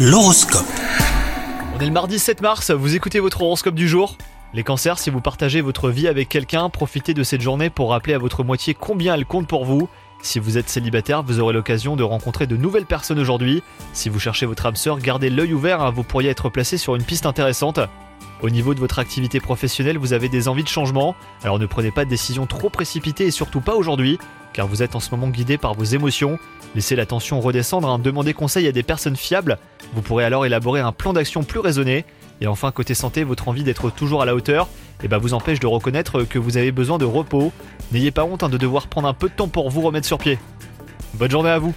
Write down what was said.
L'horoscope. On est le mardi 7 mars, vous écoutez votre horoscope du jour? Les cancers, si vous partagez votre vie avec quelqu'un, profitez de cette journée pour rappeler à votre moitié combien elle compte pour vous. Si vous êtes célibataire, vous aurez l'occasion de rencontrer de nouvelles personnes aujourd'hui. Si vous cherchez votre âme sœur, gardez l'œil ouvert, hein, vous pourriez être placé sur une piste intéressante. Au niveau de votre activité professionnelle, vous avez des envies de changement, alors ne prenez pas de décisions trop précipitées et surtout pas aujourd'hui, car vous êtes en ce moment guidé par vos émotions. Laissez la tension redescendre, hein, demandez conseil à des personnes fiables, vous pourrez alors élaborer un plan d'action plus raisonné. Et enfin, côté santé, votre envie d'être toujours à la hauteur eh ben, vous empêche de reconnaître que vous avez besoin de repos. N'ayez pas honte hein, de devoir prendre un peu de temps pour vous remettre sur pied. Bonne journée à vous